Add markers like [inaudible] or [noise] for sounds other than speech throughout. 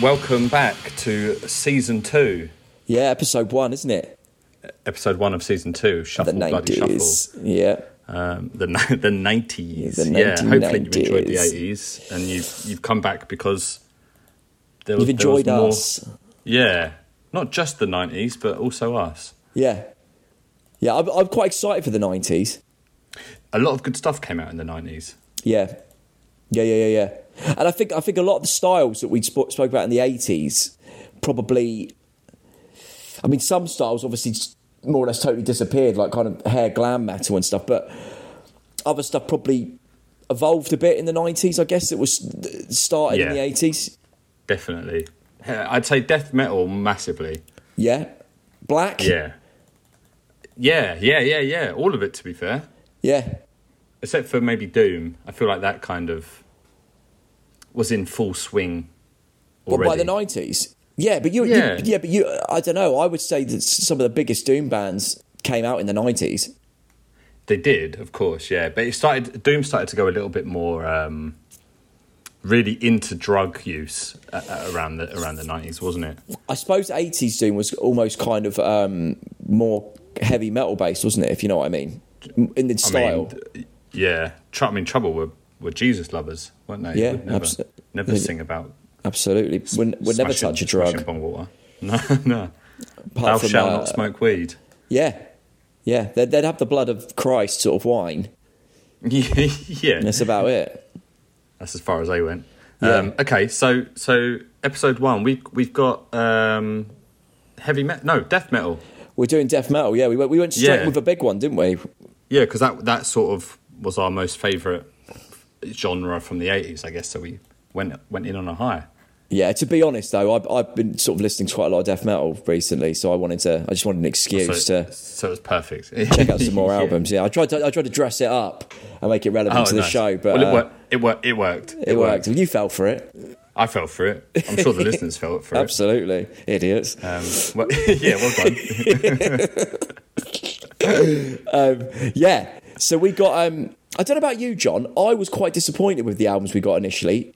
welcome back to season two, Yeah, episode one, isn't it? episode one of season two, Shuffle the Bloody Shuffle. Yeah. Um, the the nineties, The yeah. Hopefully you enjoyed the eighties, and you've you've come back because there was, You've there was enjoyed more- us. Yeah, not just the nineties, but also us. Yeah. Yeah, I'm, I'm quite excited for the nineties. A lot of good stuff came out in the nineties. Yeah. Yeah, yeah, yeah, yeah. And I think I think a lot of the styles that we sp- spoke about in the eighties probably I mean some styles obviously more or less totally disappeared, like kind of hair glam metal and stuff, but other stuff probably evolved a bit in the nineties, I guess it was uh, started in the eighties. Definitely, I'd say death metal massively. Yeah. Black? Yeah, yeah, yeah, yeah, yeah. All of it, to be fair. Yeah. except for maybe Doom. I feel like that kind of was in full swing But by the nineties, yeah. But you, Yeah. you, yeah, but you. I don't know. I would say that some of the biggest doom bands came out in the nineties. they did, of course, yeah. But it started. Doom started to go a little bit more um, really into drug use uh, uh, around the around the nineties, wasn't it? I suppose eighties doom was almost kind of um, more heavy metal based, wasn't it? If you know what I mean, in the I style. mean, yeah. I mean, Trouble were, were Jesus lovers, weren't they? Yeah, never, abso- never sing about. Absolutely, we'd never touch a drug. bong water. [laughs] No, no. Thou Apart from shalt uh, not smoke weed. Yeah, yeah. They'd, they'd have the blood of Christ sort of wine. [laughs] yeah, And that's about it. That's as far as they went. Yeah. Um, okay, so so episode one, we we've got um, heavy metal, no death metal. We're doing death metal. Yeah, we went, we went straight Yeah. with a big one, didn't we? Yeah, because that that sort of was our most favourite genre from the eighties, I guess. So we went went in on a high. Yeah, to be honest though, I've, I've been sort of listening to quite a lot of death metal recently, so I wanted to, I just wanted an excuse So, to so it was perfect. check out some more Yeah. [laughs] albums. Yeah, I tried to, I tried to dress it up and make it relevant Oh, to the nice. show, but well, it uh, worked. It worked. It worked. it worked. You fell for it, I fell for it. I'm sure the [laughs] listeners fell for it. absolutely, idiots. Um, well, [laughs] yeah, well done. Yeah, so we got. um I don't know about you, John. I was quite disappointed with the albums we got initially.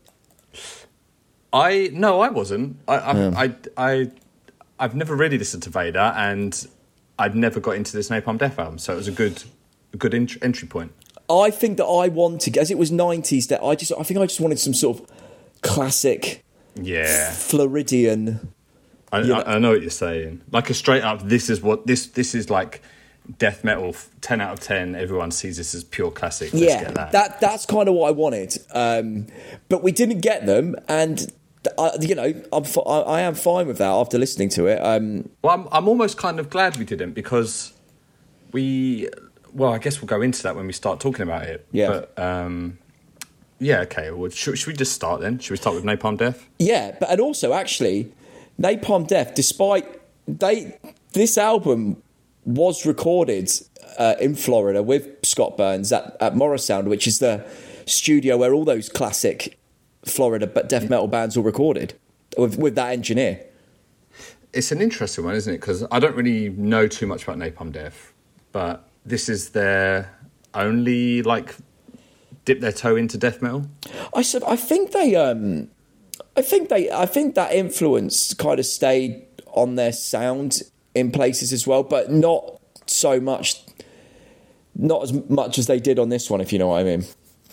I no, I wasn't. I I, I I I've never really listened to Vader, and I'd never got into this Napalm Death album, so it was a good a good ent- entry point. I think that I wanted, as it was nineties, that I just, I think I just wanted some sort of classic Yeah, Floridian. I, I, I know what you're saying. Like a straight up, this is what this this is like. Death metal, ten out of ten. Everyone sees this as pure classic. Let's yeah, get that. that that's kind of what I wanted. Um, but we didn't get them, and I, you know, I'm fi- I, I am fine with that after listening to it. Um, Well, I'm, I'm almost kind of glad we didn't because we. Well, I guess we'll go into that when we start talking about it. Yeah. But um, yeah, okay. Well, should, should we just start then? Should we start with Napalm Death? yeah, but and also actually, Napalm Death, despite they this album was recorded uh, in Florida with Scott Burns at, at Morrisound, which is the studio where all those classic Florida but death metal bands were recorded with with that engineer. It's an interesting one, isn't it? Because I don't really know too much about Napalm Death, but this is their only like dip their toe into death metal. I said I think they um I think they I think that influence kind of stayed on their sound in places as well, but not so much not as much as they did on this one, if you know what I mean.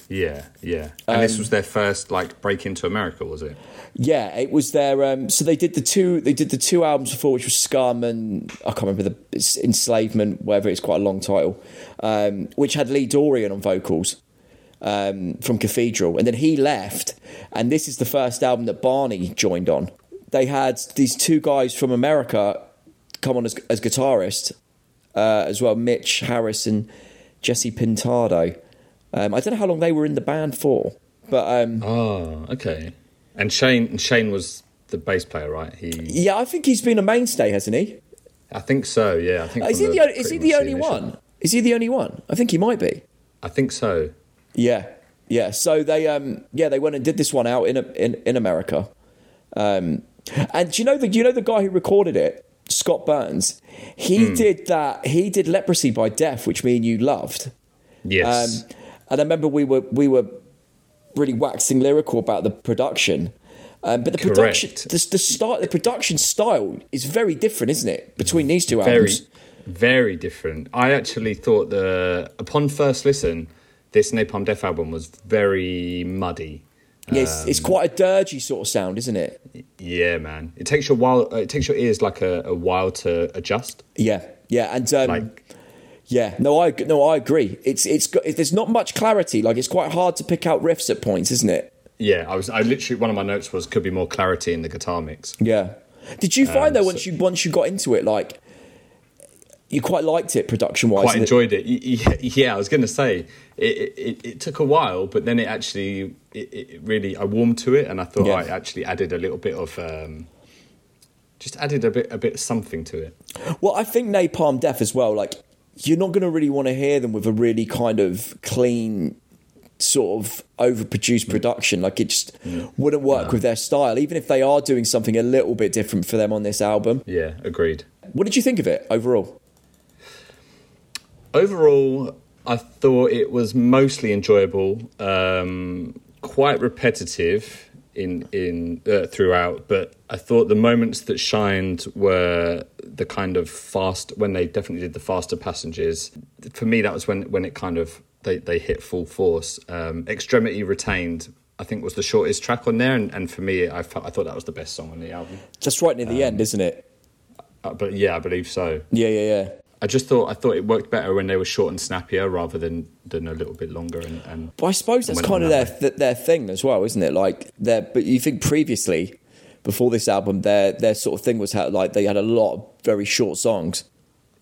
Yeah, yeah. And this was their first like break into America, was it? Yeah, it was their um so they did the two they did the two albums before which was Scum and I can't remember the it's Enslavement, whatever it's quite a long title. Um, which had Lee Dorrian on vocals. um, from Cathedral, and then he left, and this is the first album that Barney joined on. They had these two guys from America come on as, as guitarists uh, as well, Mitch Harris and Jesse Pintado. Um, I don't know how long they were in the band for, but um, Oh, okay. And Shane Shane was the bass player, right? He, yeah, I think he's been a mainstay, hasn't he? I think so. Yeah, I think. Is he the, only- is he the only initial- one? Is he the only one? I think he might be. I think so. Yeah, yeah. So they, um, yeah, they went and did this one out in in, in America. Um, and do you know the do you know the guy who recorded it, Scott Burns? He did that. He did Leprosy by Death, which me and you loved. Yes. Um, and I remember we were we were really waxing lyrical about the production. Um, but the Correct. production, the, the style, the production style is very different, isn't it, between these two very, albums? very different. I actually thought the upon first listen, this Napalm Death album was very muddy. Yeah, it's, it's quite a dirgy sort of sound, isn't it? Yeah, man. It takes your while. It takes your ears like a, a while to adjust. Yeah, yeah, and um, Like, yeah, no, I no, I agree. It's it's got, there's not much clarity. Like it's quite hard to pick out riffs at points, isn't it? yeah, I was. I literally one of my notes was could be more clarity in the guitar mix. Yeah. Did you find Um, though once so- you once you got into it, like you quite liked it production wise? Quite enjoyed it. Y- Yeah, I was going to say it, it. It took a while, but then it actually it, it really I warmed to it, and I thought Yeah. I actually added a little bit of. Um, just added a bit, a bit of something to it. Well, I think Napalm Death as well. Like you're not going to really want to hear them with a really kind of clean sort of overproduced production like it just wouldn't work with their style even if they are doing something a little bit different for them on this album Yeah, agreed. what did you think of it overall Overall, I thought it was mostly enjoyable, um, quite repetitive in in uh, throughout, but I thought the moments that shined were the kind of fast when they definitely did the faster passengers. For me, that was when when it kind of they they hit full force. Um, Extremity retained. I think was the shortest track on there, and, and for me, I felt, I thought that was the best song on the album. just right near the Um, end isn't it Uh, but yeah, I believe so. yeah yeah yeah I just thought I thought it worked better when they were short and snappier rather than than a little bit longer and, and But I suppose that's kind of their th- their thing as well, isn't it? Like their but you think previously, before this album, their their sort of thing was how like they had a lot of very short songs.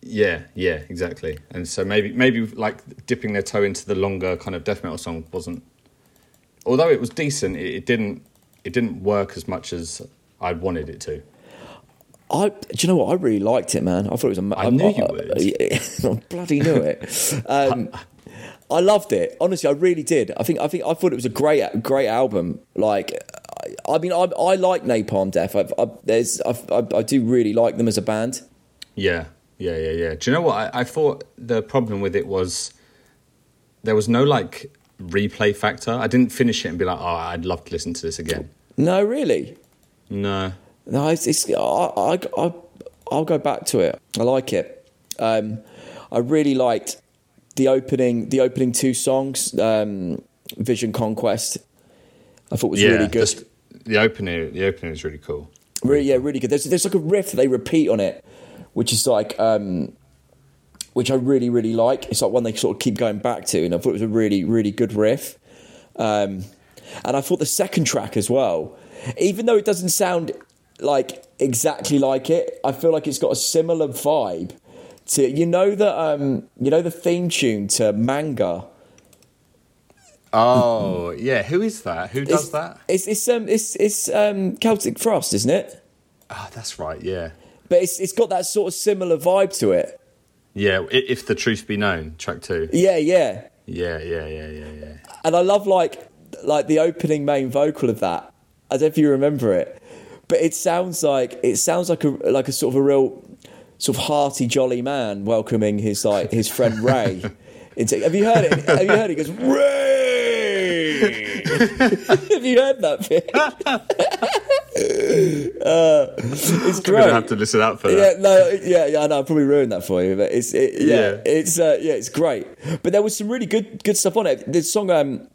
yeah yeah exactly and so maybe maybe like dipping their toe into the longer kind of death metal song wasn't although it was decent it, it didn't it didn't work as much as I'd wanted it to I do you know what? I really liked it, man. I thought it was. Am- I knew you would. [laughs] [laughs] I bloody knew it. Um, I loved it. Honestly, I really did. I think. I think. I thought it was a great, great album. Like, I, I mean, I, I like Napalm Death. I've, I, there's, I've, I, I do really like them as a band. yeah yeah yeah yeah do you know what I, I thought the problem with it was there was no like replay factor I didn't finish it and be like oh I'd love to listen to this again No, really. no No, it's, it's I, I, I, I'll go back to it. I like it. Um, I really liked the opening, the opening two songs, um, Vision Conquest. I thought was really good. just- the opening, the opening is really cool. Really, yeah, really good. There's there's like a riff that they repeat on it, which is like, um, which I really really like. It's like one they sort of keep going back to, and I thought it was a really really good riff. Um, and I thought the second track as well, even though it doesn't sound like exactly like it, I feel like it's got a similar vibe to you know the um, you know the theme tune to Manga. Oh yeah, who is that? Who does it's, that? It's it's um it's it's um Celtic Frost, isn't it? Oh, that's right. Yeah, But it's it's got that sort of similar vibe to it. yeah. If the truth be known, track two. Yeah, yeah. Yeah, yeah, yeah, yeah, yeah. And I love like like the opening main vocal of that. I don't know if you remember it, but it sounds like it sounds like a like a sort of a real sort of hearty, jolly man welcoming his like his friend Ray. [laughs] Into, have you heard it? Have you heard it? He goes Ray. [laughs] have you heard that bit? [laughs] uh, it's I'm great. gonna have to listen out for Yeah, that. no, yeah, yeah, I know. I probably ruined that for you, but it's it, yeah, Yeah. it's uh, yeah, it's great. But there was some really good good stuff on it. The song um,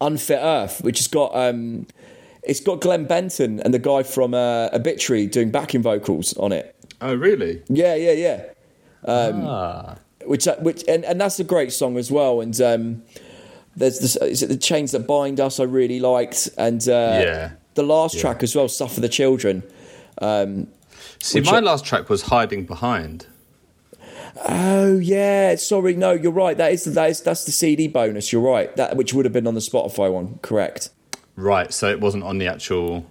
"Unfit Earth," which has got um, it's got Glenn Benton and the guy from uh, Obituary doing backing vocals on it. Oh, really? Yeah, yeah, yeah. ah, Which uh, which and, and that's a great song as well. And um, there's this, is it the chains that bind us? I really liked, and uh, Yeah. the last Yeah. track as well, "Suffer the Children." Um, see, my I- last track was hiding behind. Oh yeah, sorry, no, you're right. That is that is that's the CD bonus. You're right. That which would have been on the Spotify one, correct? Right, so it wasn't on the actual.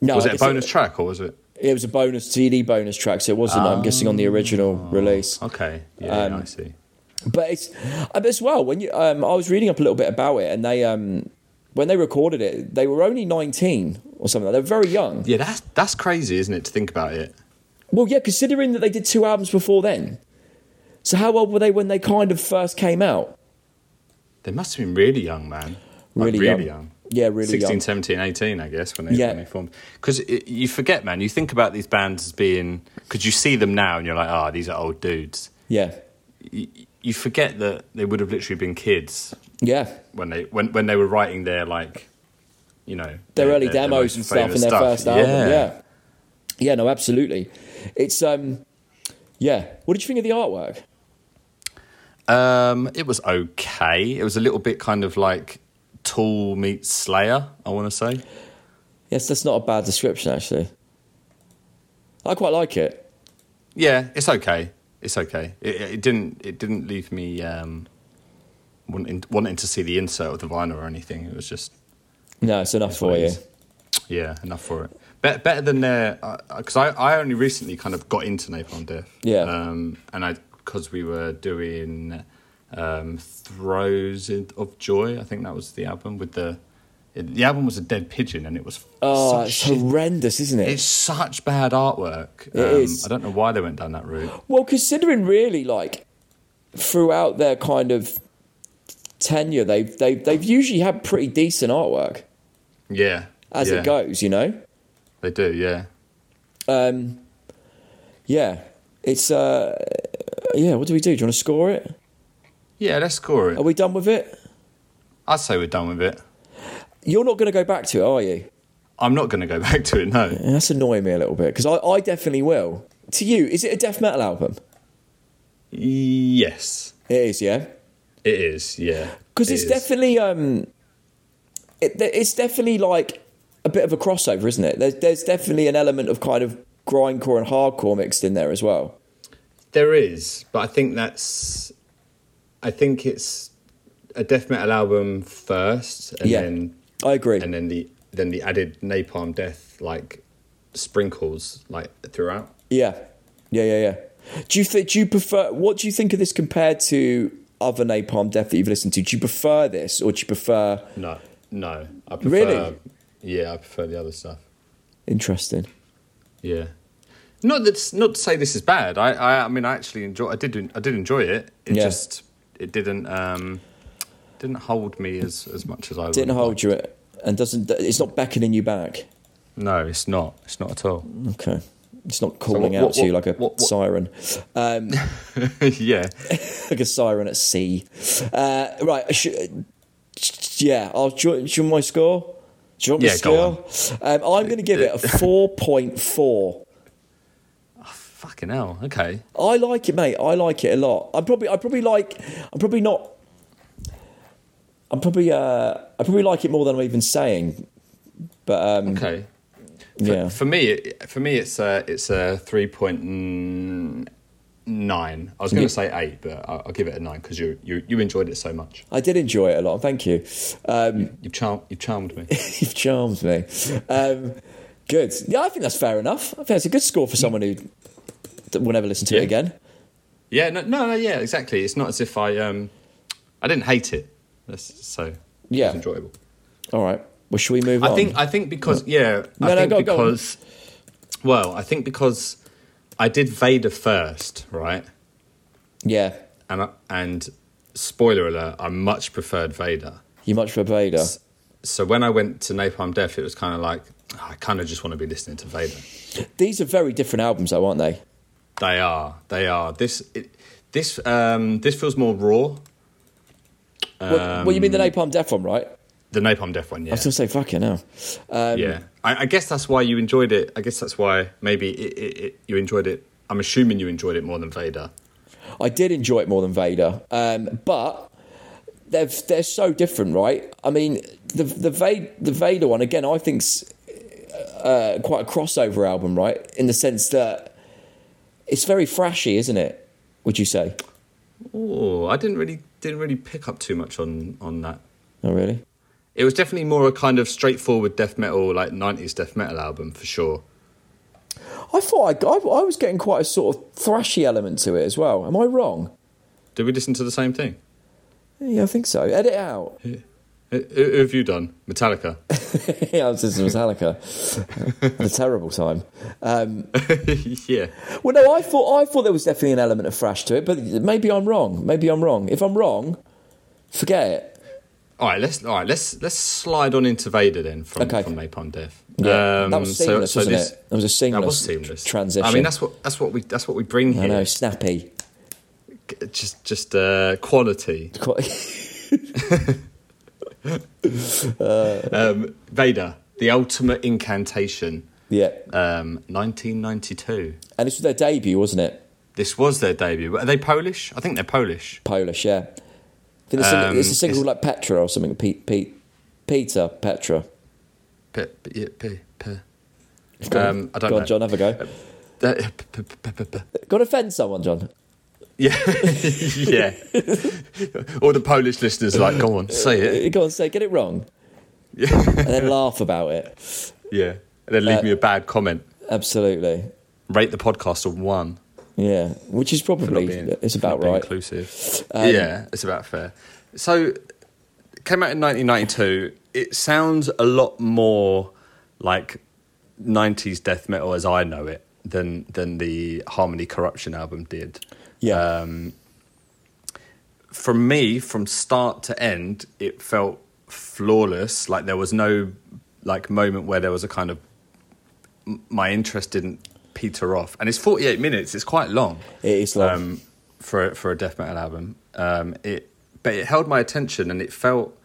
No, was it a bonus track or was it? It, was a bonus CD bonus track, so it wasn't. I'm guessing on the original release. Okay, yeah, Um, I see. But it's um, as well when you. Um, I was reading up a little bit about it, and they um, when they recorded it, they were only 19 or something. They were very young. Yeah, that's that's crazy, isn't it? To think about it. Well, yeah, considering that they did two albums before then. So how old were they when they kind of first came out? They must have been really young, man. Like, Really, really young. young. Yeah, really 16, young. 17, 18, I guess, when they, Yeah. when they formed. Because you forget, man, you think about these bands as being, because you see them now and you're like, oh, these are old dudes. Yeah, You, you forget that they would have literally been kids yeah. when they when, when they were writing their, like, you know, Their early most demos and stuff in their stuff. first album. Yeah. yeah, no, absolutely. It's um, yeah. What did you think of the artwork? Um, it was okay. It was a little bit kind of like Tool meets Slayer, I want to say. Yes, that's not a bad description actually. I quite like it. Yeah, it's okay. It's okay. It, it didn't. It didn't leave me um, wanting wanting to see the insert of the vinyl or anything. It was just No, it's enough for you. yeah, enough for it. Better, better than their because I, I only recently kind of got into Napalm Death. Yeah. Um, and I because we were doing um, Throes of Joy. I think that was the album with the. It, the album was a dead pigeon, and it was Oh, it's shit- horrendous, isn't it? It's such bad artwork. It is. I don't know why they went down that route. Well, considering really like throughout their kind of tenure, they've they've they've usually had pretty decent artwork Yeah. as yeah, it goes. You know. They do, yeah. Um, yeah, it's uh, yeah. What do we do? Do you want to score it? Yeah, let's score it. Are we done with it? I'd say we're done with it. You're not going to go back to it, are you? I'm not going to go [laughs] back to it, no. And that's annoying me a little bit because I, I definitely will. To you, is it a death metal album? Yes, It is, yeah. it is, yeah. Because It it's is. definitely um, it, it's definitely like a bit of a crossover, isn't it? There's there's definitely an element of kind of grindcore and hardcore mixed in there as well. There is, but I think that's. I think it's a death metal album first, and Yeah. then I agree. and then the then the added Napalm Death like sprinkles like throughout. Yeah, yeah, yeah, yeah. Do you think? Do you prefer? What do you think of this compared to other Napalm Death that you've listened to? Do you prefer this, or do you prefer? No, no, I prefer. Really? Yeah, I prefer the other stuff. Interesting. Yeah. Not that not to say this is bad. I, I, I mean, I actually enjoy. I did. I did enjoy it. It Yeah. just it didn't um didn't hold me as as much as I Didn't hold you, and doesn't. It's not beckoning you back. No, it's not. It's not at all. Okay. It's not calling what- out what- to you like a what- siren, um, [laughs] yeah. [laughs] like a siren at sea. Uh, right. Should, yeah. I'll. Do you, do you want my score? Do you want my Yeah, go score? Um, I'm going to give it a [laughs] four point four. Fucking hell. Okay. I like it, mate. I like it a lot. I'm probably, I probably like, I'm probably not. I'm probably, uh, I probably like it more than I'm even saying. But um, Okay. For, yeah, For me, it- for me, it's a it's a three point nine. I was going to say eight, but I'll, I'll give it a nine because you you you enjoyed it so much. I did enjoy it a lot. Thank you. Um, You've charmed you've charmed me. [laughs] You've charmed me. Um, good. Yeah, I think that's fair enough. I think that's a good score for someone who will never listen to it again. yeah. No. No. No. Yeah. Exactly. It's not as if I um I didn't hate it. That's, so it Yeah. was enjoyable. All right. Well, should we move I on? I think I think because yeah, No, I no, think go- go because well, I think because I did Vader first, right? yeah. And I, and spoiler alert, I much preferred Vader. You much for Vader. So when I went to Napalm Death, it was kind of like oh, I kind of just want to be listening to Vader. These are very different albums, though, aren't they? They are, they are. This it, this um this feels more raw. well, well, you mean the Napalm Death one, right? The Napalm Death one, I yeah. was going to say, fucking hell. Um, yeah, I, I guess that's why you enjoyed it. I guess that's why maybe it, it, it, you enjoyed it. I'm assuming you enjoyed it more than Vader. I did enjoy it more than Vader, um, but they're they're so different, right? I mean, the the Vader, the Vader one again, I think's uh, quite a crossover album, right? In the sense that it's very thrashy, isn't it? Would you say? Oh, I didn't really didn't really pick up too much on on that. Oh, really? It was definitely more a kind of straightforward death metal, like '90s death metal album for sure. I thought I, I, I was getting quite a sort of thrashy element to it as well. Am I wrong? Did we listen to the same thing? Yeah, I think so. Edit it out. Who, who have you done? Metallica. [laughs] yeah, I was to Metallica. [laughs] A terrible time. Um, [laughs] yeah. well, no, I thought I thought there was definitely an element of thrash to it, but maybe I'm wrong. Maybe I'm wrong. If I'm wrong, forget it. All right, let's all right, let's let's slide on into Vader then from, Okay. from Napalm Death. Yeah, Um, that was so- seamless, so wasn't this- it? That was a seamless, That was seamless transition. I mean, that's what that's what we that's what we bring I here. know, snappy. Just just uh, quality. Quite- [laughs] Um, Vader, the ultimate incantation. yeah, Um, 1992. and this was their debut, wasn't it? This was their debut. Are they Polish? I think they're Polish. Polish, yeah. I think it's, a, Um, it's a single it's- like Petra or something. Pete, Pete, Peter, Petra. P- p- p- p- Um, I don't go on, know. John. Have a go. Uh, p- p- p- Got to offend someone, John. [laughs] Yeah, [laughs] yeah. [laughs] All the Polish listeners are like, go on, say it. Go on, say, it. get it wrong, Yeah, and then laugh about it. yeah. And then leave Uh, me a bad comment. Absolutely, Rate the podcast a one. yeah. Which is probably being- it's about right. Inclusive. Um, yeah, it's about fair. So, came out in 1992. It sounds a lot more like 90s death metal as I know it than than the Harmony Corruption album did. Yeah, Um, from me, from start to end, it felt flawless. Like there was no like moment where there was a kind of my interest didn't peter off. And it's 48 minutes. It's quite long it is long. um, for for a death metal album. Um, it but it held my attention, and it felt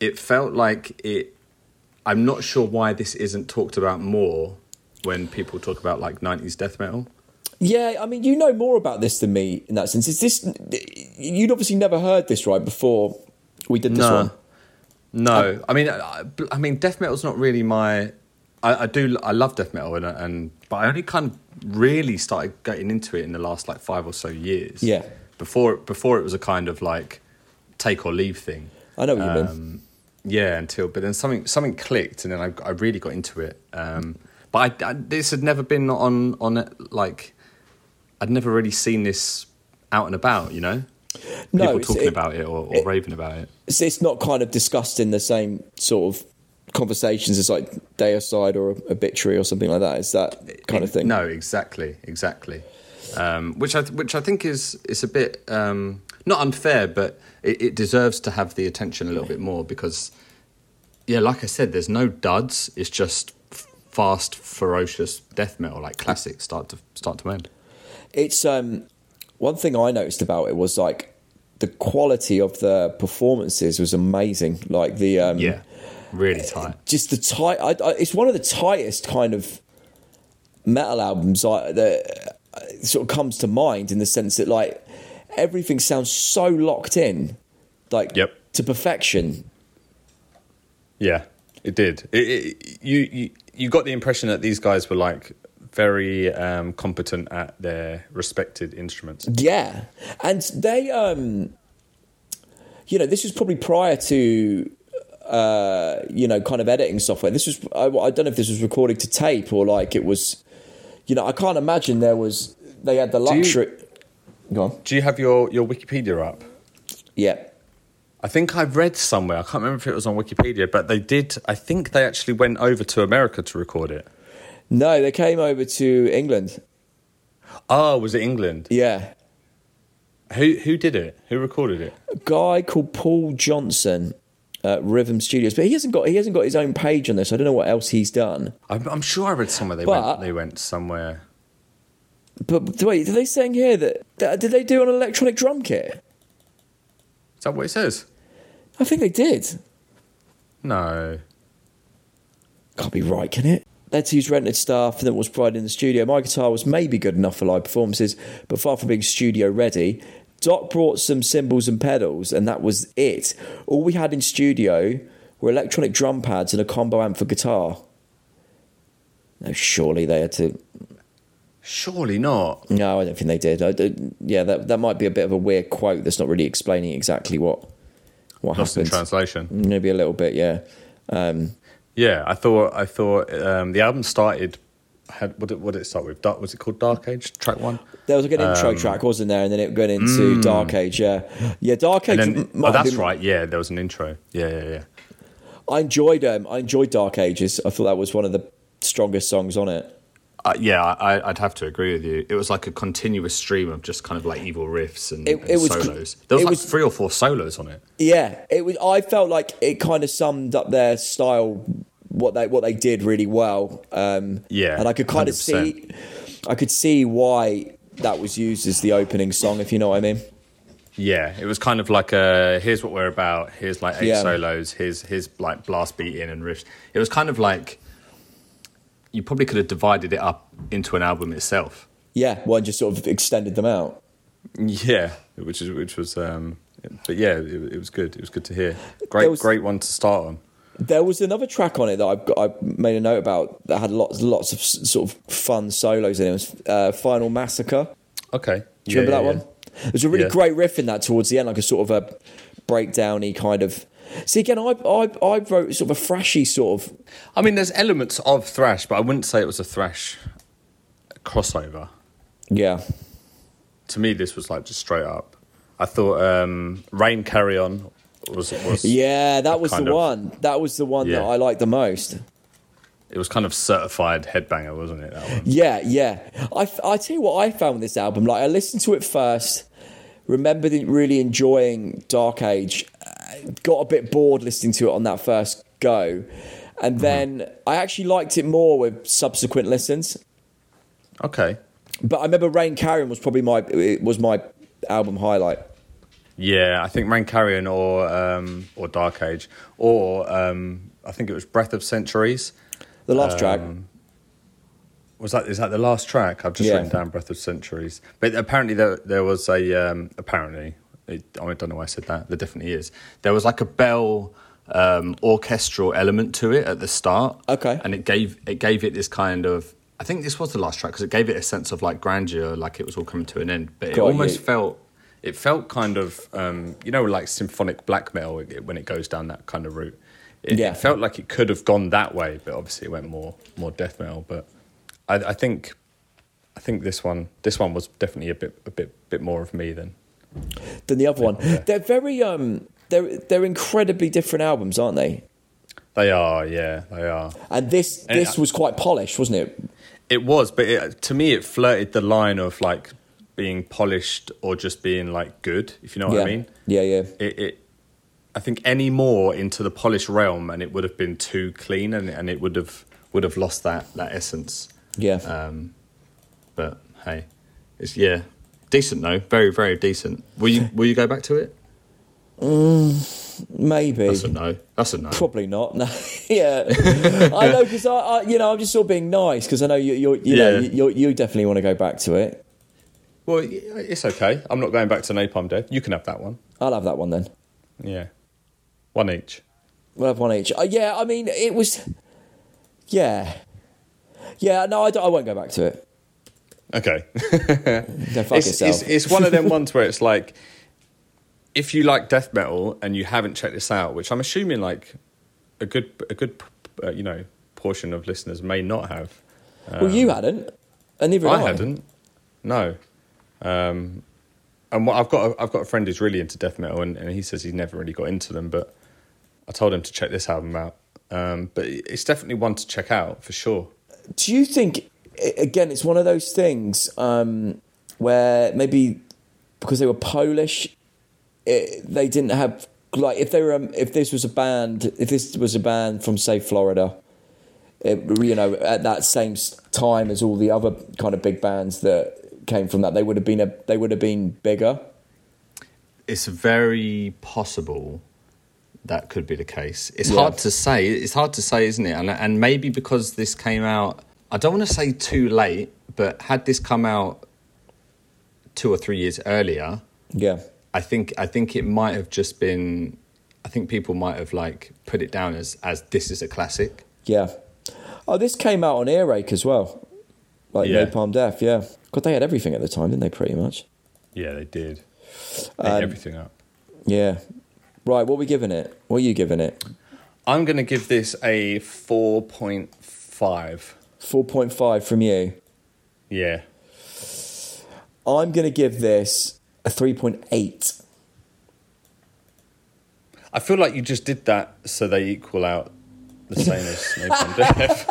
it felt like it. I'm not sure why this isn't talked about more when people talk about like 90s death metal. Yeah, I mean, you know more about this than me in that sense. Is this you'd obviously never heard this right before we did this No. one? No, I mean, I, I mean, death metal's not really my. I, I do, I love death metal, and, and but I only kind of really started getting into it in the last like five or so years. Yeah. Before, before it was a kind of like take or leave thing. I know what you mean. Um, yeah, until but then something something clicked, and then I, I really got into it. Um, but I, I, this had never been on on it, like I'd never really seen this out and about. You know, No, people talking it- about it or, or it- raving about it. It's, it's not kind of discussed in the same sort of conversations as like Deicide or Obituary or something like that. Is that kind of thing? No, exactly, exactly. Um, which I which I think is is a bit um, not unfair, but it, it deserves to have the attention a little bit more because, yeah, like I said, there's no duds. It's just f- fast, ferocious death metal, like classic, start to start to end. It's um one thing I noticed about it was like the quality of the performances was amazing. Like the um Yeah, really tight. just the tight. I, I, it's one of the tightest kind of metal albums I, that uh, sort of comes to mind in the sense that like everything sounds so locked in, like Yep. to perfection. Yeah, it did. It, it, you, you you got the impression that these guys were like very um, competent at their respected instruments. Yeah, and they, um, you know, this was probably prior to, uh, you know, kind of editing software. This was I, I don't know if this was recorded to tape or like it was, you know, I can't imagine there was they had the you- luxury. Go on. Do you have your your Wikipedia up? Yeah. I think I read somewhere. I can't remember if it was on Wikipedia, but they did. I think they actually went over to America to record it. No, they came over to England. Oh, was it England? Yeah. Who who did it? Who recorded it? A guy called Paul Johnson at Rhythm Studios, but he hasn't got he hasn't got his own page on this. I don't know what else he's done. I'm, I'm sure I read somewhere they But- went. They went somewhere. But wait, are they saying here that, that did they do an electronic drum kit? Is that what it says? I think they did. No. Can't be right, can it? Let's use rented staff that was provided in the studio. My guitar was maybe good enough for live performances, but far from being studio ready. Doc brought some cymbals and pedals, and that was it. All we had in studio were electronic drum pads and a combo amp for guitar. No, surely they had to. Surely not. No, I don't think they did. I don't- yeah, that that might be a bit of a weird quote. That's not really explaining exactly what what Lost in happened. translation. Maybe a little bit, yeah. Um, Yeah, I thought. I thought um, the album started. Had what did, what did it start with? Dark, was it called Dark Age? Track one. There was like an intro Um, track, wasn't there? And then it went into Dark Age. Yeah, yeah. Dark Age. And then, oh, that's been- right. Yeah, there was an intro. Yeah, yeah, yeah. I enjoyed. Um, I enjoyed Dark Ages. I thought that was one of the strongest songs on it. Uh, yeah, I, I'd have to agree with you. It was like a continuous stream of just kind of like evil riffs and, It- and it was- solos. There was it like was- three or four solos on it. Yeah, it was. I felt like it kind of summed up their style, what they what they did really well. Um, Yeah, and I could kind of 100%. see, I could see why that was used as the opening song, if you know what I mean. Yeah, it was kind of like a here's what we're about. Here's like eight Yeah. solos. Here's here's like blast beat in and riffs. It was kind of like you probably could have divided it up into an album itself. Yeah, well, one just sort of extended them out. Yeah, which is which was um, but yeah, it, it was good. It was good to hear. Great was- great one to start on. There was another track on it that I've got, I made a note about that had lots lots of sort of fun solos in it. It was uh, Final Massacre. Okay, Do you remember that one? There's a really Yeah. great riff in that towards the end, like a sort of a breakdowny kind of. See again, I I I wrote sort of a thrashy sort of. I mean, there's elements of thrash, but I wouldn't say it was a thrash crossover. Yeah, To me, this was like just straight up. I thought um, "Reign-Carrion" was was yeah, that was the of- one. That was the one that I liked the most. It was kind of certified headbanger, wasn't it? That one. Yeah, yeah. I, I tell you what I found with this album. Like I listened to it first, remembered really enjoying Dark Age, got a bit bored listening to it on that first go, and then I actually liked it more with subsequent listens. Okay. But I remember Reign-Carrion was probably my it was my album highlight. Yeah, I think Reign-Carrion or um, or Dark Age or um, I think it was Breath of Centuries. The last track. Um, Was that is that the last track? I've just Yeah. written down Breath of Centuries. But apparently there there was a um, apparently it, I don't know why I said that. There definitely is. There was like a bell um, orchestral element to it at the start. Okay. and it gave it gave it this kind of. I think this was the last track because it gave it a sense of like grandeur, like it was all coming to an end. But it almost you. felt it felt kind of um, you know like symphonic black metal when it goes down that kind of route. It, Yeah. it felt like it could have gone that way, but obviously it went more more death metal. But I, I think I think this one this one was definitely a bit a bit bit more of me than than the other one. yeah. They're very um they're they're incredibly different albums, aren't they? they are. Yeah, they are. And this And this was quite polished, wasn't it? It was, but it, to me, it flirted the line of like being polished or just being like good. If you know what yeah. I mean. Yeah, yeah. It, it I think any more into the polished realm, and it would have been too clean, and and it would have would have lost that that essence. Yeah. Um, but hey, it's yeah, decent though, very very decent. Will you will you go back to it? Maybe. That's a no. That's a no. Probably not. [laughs] No. yeah, I know because I, I, you know, I'm just sort of being nice because I know you, you're, you know, Yeah. you, you definitely want to go back to it. Well, it's okay. I'm not going back to Napalm Death. You can have that one. I'll have that one then. Yeah, one each. We'll have one each. Uh, yeah, I mean, it was. Yeah, yeah. No, I, don't- I won't go back to it. Okay. [laughs] Go fuck it's, yourself. it's, it's one of them ones where it's [laughs] like, if you like death metal and you haven't checked this out, which I'm assuming like a good a good uh, you know portion of listeners may not have. well, you hadn't, and neither had I I. hadn't. No. Um, and what I've got, a, I've got a friend who's really into death metal, and, and he says he's never really got into them. But I told him to check this album out. Um, but it's definitely one to check out for sure. Do you think? Again, it's one of those things um, where maybe because they were Polish, it, they didn't have like if they were um, if this was a band if this was a band from say Florida, it, you know, at that same time as all the other kind of big bands that came from that, they would have been a they would have been bigger. It's very possible that could be the case. It's Yeah. hard to say. It's hard to say, isn't it? And and maybe because this came out, I don't want to say too late, but had this come out two or three years earlier, Yeah, I think I think it might have just been. I think people might have like put it down as as this is a classic. yeah. Oh, this came out on Earache as well, like Yeah. Napalm Death. Yeah, God, they had everything at the time, didn't they? Pretty much. Yeah, they did. Um, everything up. Yeah. Right, what are we giving it? What are you giving it? I'm going to give this a four point five. 4.5 from you. Yeah. I'm going to give this a 3.8. I feel like you just did that so they equal out the same as [laughs] Napalm Death.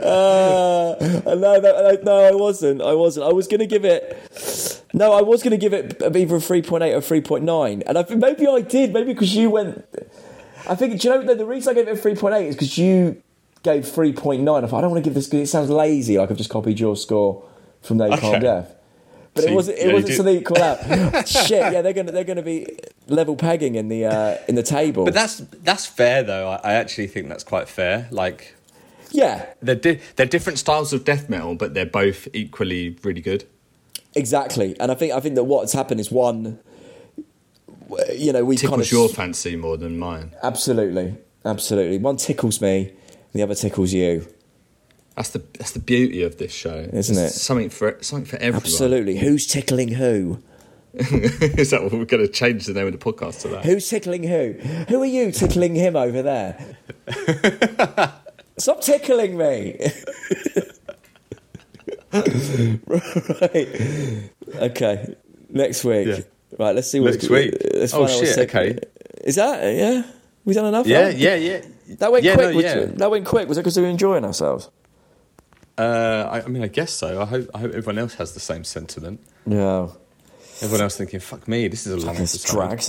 uh, no, no, no, I wasn't. I wasn't. I was going to give it. No, I was going to give it either a three point eight or three point nine, and I think maybe I did. Maybe because you went. I think do you know the reason I gave it a three point eight is because you gave three point nine. I thought I don't want to give this because it sounds lazy. Like I've just copied your score from Napalm okay. Death. But so it wasn't. It wasn't something call out. Shit. Yeah, they're gonna they're gonna be level pegging in the uh, in the table. But that's that's fair though. I, I actually think that's quite fair. Like, yeah, they're di- they're different styles of death metal, but they're both equally really good. Exactly, and I think I think that what's happened is one. You know, we tickles kind of, your fancy more than mine. Absolutely, absolutely. One tickles me, the other tickles you. That's the that's the beauty of this show, isn't it? Something for something for everyone. Absolutely. Who's tickling who? [laughs] Is that what we're going to change the name of the podcast to that? Who's tickling who? Who are you tickling him over there? [laughs] Stop tickling me. right. Okay. Next week. Yeah. Right. Let's see what's next week. Let's oh shit. Okay. Is that yeah? We done enough? Yeah. Yeah. Yeah. That went yeah, quick. No, yeah. That went quick. Was it because we were enjoying ourselves? Uh, I, I, mean, I guess so. I hope. I hope everyone else has the same sentiment. Yeah. Everyone else thinking, "Fuck me, this is a long this drags.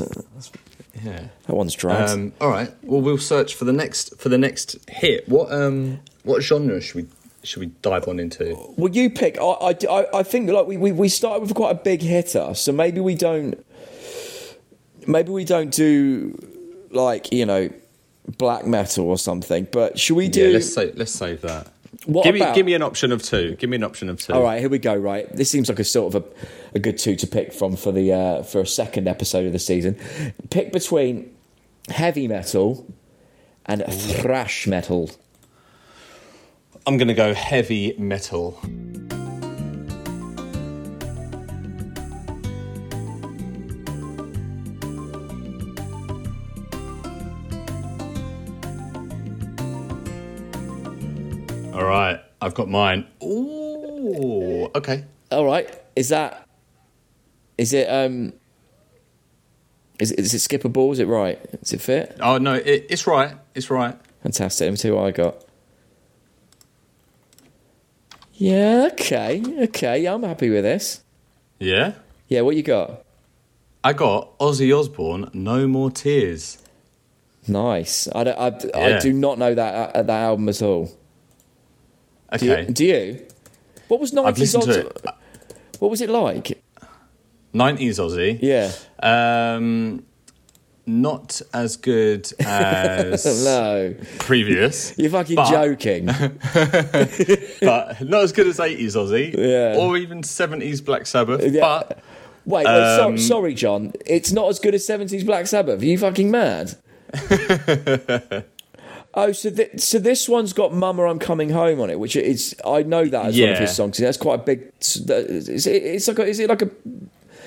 Yeah, that one's drags. Um, all right. Well, we'll search for the next for the next hit. What um what genre should we should we dive on into? Well, you pick. I I, I think like we, we we started with quite a big hitter, so maybe we don't. Maybe we don't do like you know black metal or something. But should we do? Yeah, let's save let's save that. What give about... me give me an option of two. Give me an option of two. All right, here we go. Right, this seems like a sort of a, a good two to pick from for the uh, for a second episode of the season. Pick between heavy metal and thrash metal. I'm going to go heavy metal. I've got mine. Ooh, okay. All right. Is that? Is it? Um. Is it, is it skippable? Is it right? Is it fit? Oh no, it, it's right. It's right. Fantastic. Let me see what I got. Yeah. Okay. Okay. Yeah, I'm happy with this. Yeah. Yeah. What you got? I got Ozzy Osbourne. No more tears. Nice. I, I, yeah. I do not know that uh, that album at all. Okay. Do you? Do you? What was nineties Ozzy? What was it like? Nineties Ozzy. Yeah. Um, not as good [laughs] as no previous. You're fucking but, joking. [laughs] but not as good as eighties Ozzy. Yeah. Or even seventies Black Sabbath. Yeah. But wait, wait um, so, sorry, John. It's not as good as seventies Black Sabbath. Are you fucking mad? [laughs] Oh, so th- so this one's got "Mama, I'm Coming Home" on it, which is I know that as yeah. one of his songs. That's quite a big. It's, it's like a, is it like a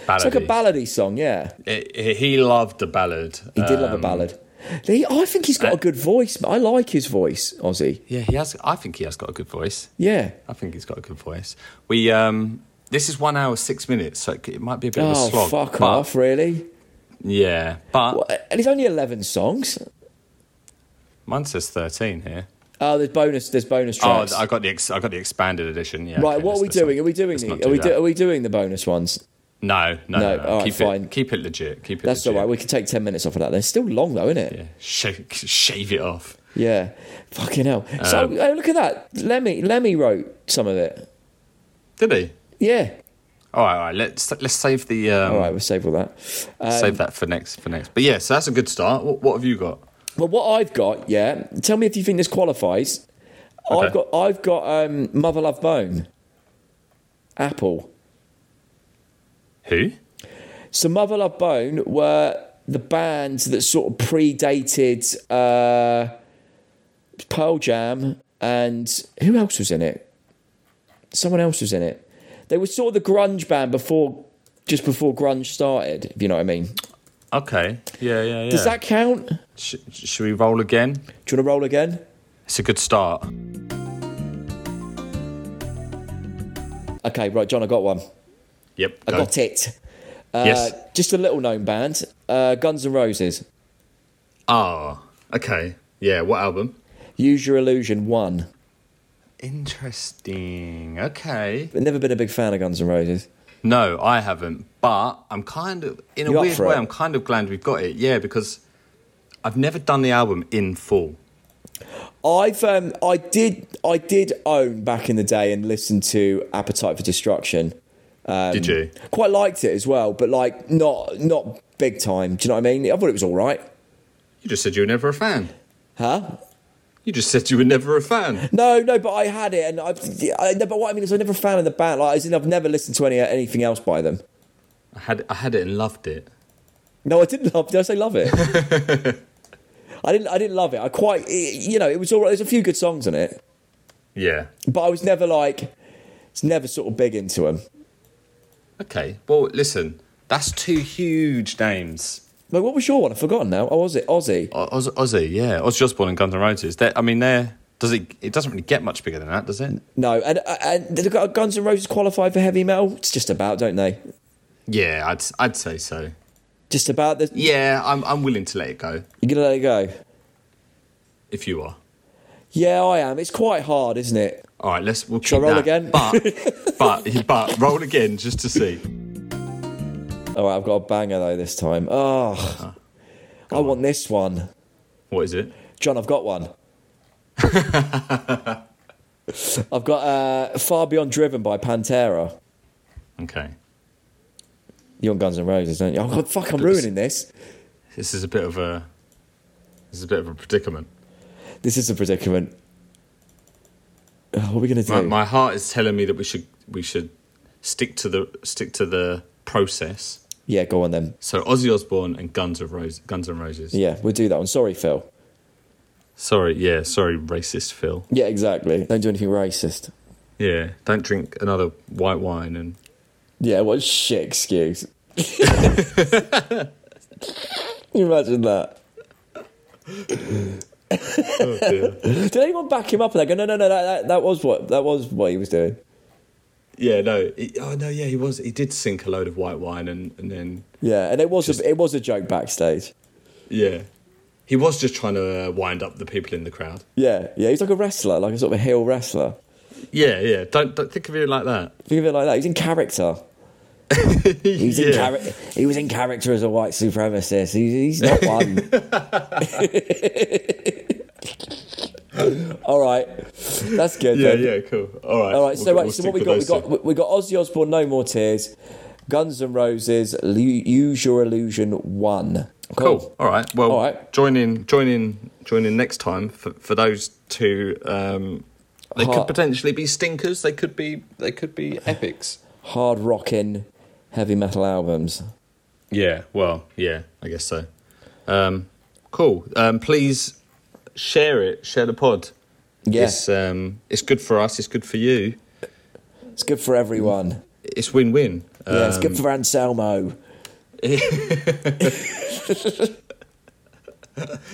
Ballady. It's like a ballady song, yeah. It, it, he loved a ballad. He did um, love a ballad. He, I think he's got a good voice. I like his voice, Ozzy. Yeah, he has. I think he has got a good voice. Yeah, I think he's got a good voice. We um, this is one hour six minutes, so it might be a bit oh, of a oh, slog. fuck off, really? Yeah, but well, and it's only eleven songs. Mine says thirteen here. Oh, there's bonus. There's bonus tracks. Oh, I got the ex- I got the expanded edition. Yeah. Right. Okay, what are we doing? Are we doing the? Are we do, are we doing the bonus ones? No, no, no. no. All right, keep fine. It, keep it legit. Keep it. That's legit. all right. We can take ten minutes off of that. They're still long though, isn't it? Yeah. Shave, shave it off. Yeah. Fucking hell. Um, so look at that. Lemmy Lemmy wrote some of it. Did he? Yeah. All right, all right. Let's let's save the. Um, all right, we'll save all that. Um, save that for next for next. But yeah, so that's a good start. What, what have you got? Well, what I've got, yeah. Tell me if you think this qualifies. Okay. I've got I've got um, Mother Love Bone. Apple. Who? So Mother Love Bone were the band that sort of predated uh, Pearl Jam and who else was in it? Someone else was in it. They were sort of the grunge band before, just before grunge started. If you know what I mean. Okay. Yeah, yeah, yeah. Does that count? Sh- should we roll again? Do you want to roll again? It's a good start. Okay, right, John, I got one. Yep. I got it. Uh, yes. Just a little known band, uh, Guns N' Roses. Ah. Oh. Okay. Yeah. What album? Use Your Illusion one. Interesting. Okay. I've never been a big fan of Guns N' Roses. No, I haven't. But I'm kind of, in a You up weird way, it? I'm kind of glad we've got it. Yeah, because I've never done the album in full. I've um, I did I did own back in the day and listen to Appetite for Destruction. Um, Did you? Quite liked it as well, but like not not big time. Do you know what I mean? I thought it was all right. You just said you were never a fan. Huh? You just said you were never a fan. No, no, but I had it, and I, I but what I mean is, I'm never a fan of the band. Like, as in, I've never listened to any anything else by them. I had I had it and loved it. No, I didn't love. Did I say love it? [laughs] I didn't. I didn't love it. I quite, you know, it was all right. There's a few good songs in it, Yeah. but I was never like, it's never sort of big into them. Okay. Well, listen, that's two huge names. Like, what was your one? I've forgotten now. Oh, was it Ozzy? O- Oz- Ozzy, yeah, Ozzy Osbourne and Guns N' Roses. They're, I mean, they're does it? It doesn't really get much bigger than that, does it? No, and uh, and the Guns N' Roses qualify for heavy metal? It's just about, don't they? Yeah, I'd I'd say so. Just about. The, Yeah, I'm I'm willing to let it go you're gonna let it go. if you are. Yeah, I am. It's quite hard, isn't it? All right, let's we'll Shall I roll that. again? But [laughs] but but roll again just to see. All right, I've got a banger though this time. Oh, I want this one, What is it? John. I've got one. [laughs] I've got uh, "Far Beyond Driven" by Pantera. Okay, You want Guns N' Roses, don't you? Oh God, fuck! I'm ruining this. this is a bit of a this is a bit of a predicament. This is a predicament. Oh, what are we gonna do? My, my heart is telling me that we should we should stick to the stick to the process. Yeah, go on then. So Ozzy Osbourne and Guns of Rose, Guns N' Roses. Yeah, we'll do that one. Sorry, Phil. Sorry, yeah, sorry, racist Phil. Yeah, exactly. Don't do anything racist. Yeah, don't drink another white wine and Yeah, what a shit excuse. You imagine that? oh dear. [laughs] Did anyone back him up and they go, no, no, no, that, that, that was what that was what he was doing. Yeah, no, he, oh no, yeah, he was. He did sink a load of white wine and and then Yeah, and it was Just- a, it was a joke backstage. yeah, he was just trying to uh, wind up the people in the crowd. Yeah, yeah, he's like a wrestler, like a sort of a heel wrestler. Yeah, yeah. Don't don't think of it like that. Think of it like that. He's in character. [laughs] He's in Yeah. character. He was in character as a white supremacist. He's, he's not one. [laughs] [laughs] [laughs] All right, that's good. Yeah, then. yeah, cool. All right, All right. We'll So go- wait. we'll so what we got? We got two. we got Ozzy Osbourne, No More Tears, Guns N' Roses, Use Your Illusion, One. Cool. All right. Well, All right. join in, join in, join in next time for, for those two. Um, they Heart- could potentially be stinkers. They could be. They could be epics. Hard rocking, heavy metal albums. Yeah. Well. Yeah. I guess so. Um, cool. Um, please share it. Share the pod. Yeah, It's um, it's good for us. It's good for you. it's good for everyone. It's win-win. Yeah, it's Um, good for Anselmo. [laughs]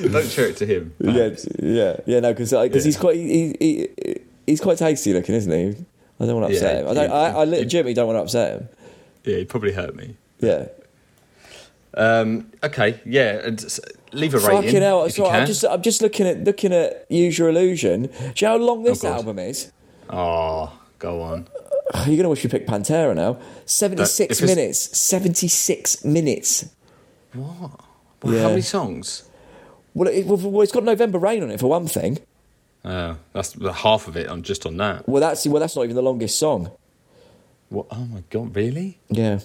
Don't share it to him. Yeah, yeah, yeah. No, because Yeah. he's quite he, he, he, he's quite tasty looking, isn't he? I don't want to upset Yeah, him. I don't. I, I legitimately don't want to upset him. Yeah, he probably hurt me. Yeah. Um, okay. Yeah. and leave a rating. Fucking hell! if you Sorry, I'm just I'm just looking at looking at Use Your Illusion. Do you know how long oh, this Oh, album is? Oh, go on. [sighs] You're gonna wish you picked Pantera now. Seventy six minutes. Seventy six minutes. Well, Yeah. How many songs? Well, it, well, it's got November Rain on it for one thing. Oh, that's half of it on just on that. Well, that's well, that's not even the longest song. What? Oh my god, really? Yeah.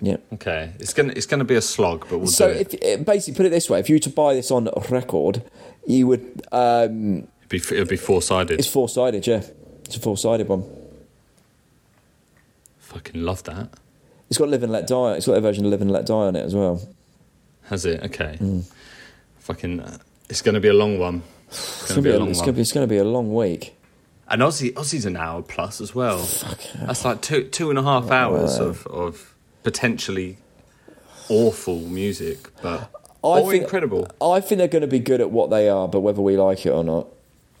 Yeah. Okay, it's gonna it's gonna be a slog, but we'll so do it. if eh, basically put it this way, if you were to buy this on record, you would. Um, It'd be it'd be four sided. it's four sided, yeah. It's a four sided one. Fucking love that. It's got Live and Let Die. It's got a version of Live and Let Die on it as well. Has it? Okay. Mm. Fucking, uh, it's gonna be a long one. It's It's gonna be a long it's one. gonna be, it's gonna be a long week. And Ozzy Ozzy's an hour plus as well. That's like two two and a half hours of of potentially awful music, but I or think- incredible. I think they're going to be good at what they are, but whether we like it or not.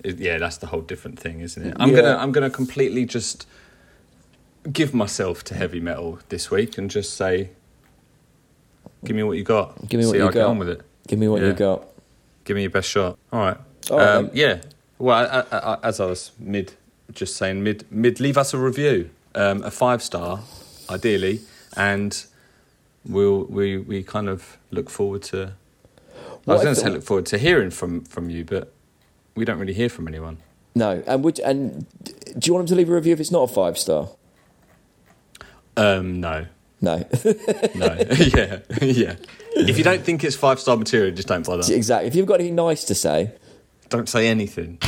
It- yeah, that's the whole different thing, isn't it? I'm Yeah. gonna I'm gonna completely just give myself to heavy metal this week and just say, give me what you got. Give me what See you I get got. on with it. Give me what you got. Give me your best shot. All right. All right, um, yeah. Well, I, I, I, as I was mid, just saying mid, mid. Leave us a review, um, a five star, ideally, and we'll we we kind of look forward to. I was going to say look forward to hearing from from you, but we don't really hear from anyone. No, and would and do you want them to leave a review if it's not a five star? Um, no, No, no, [laughs] [laughs] yeah, yeah. If you don't think it's five star material, just don't bother. exactly. If you've got anything nice to say, Don't say anything.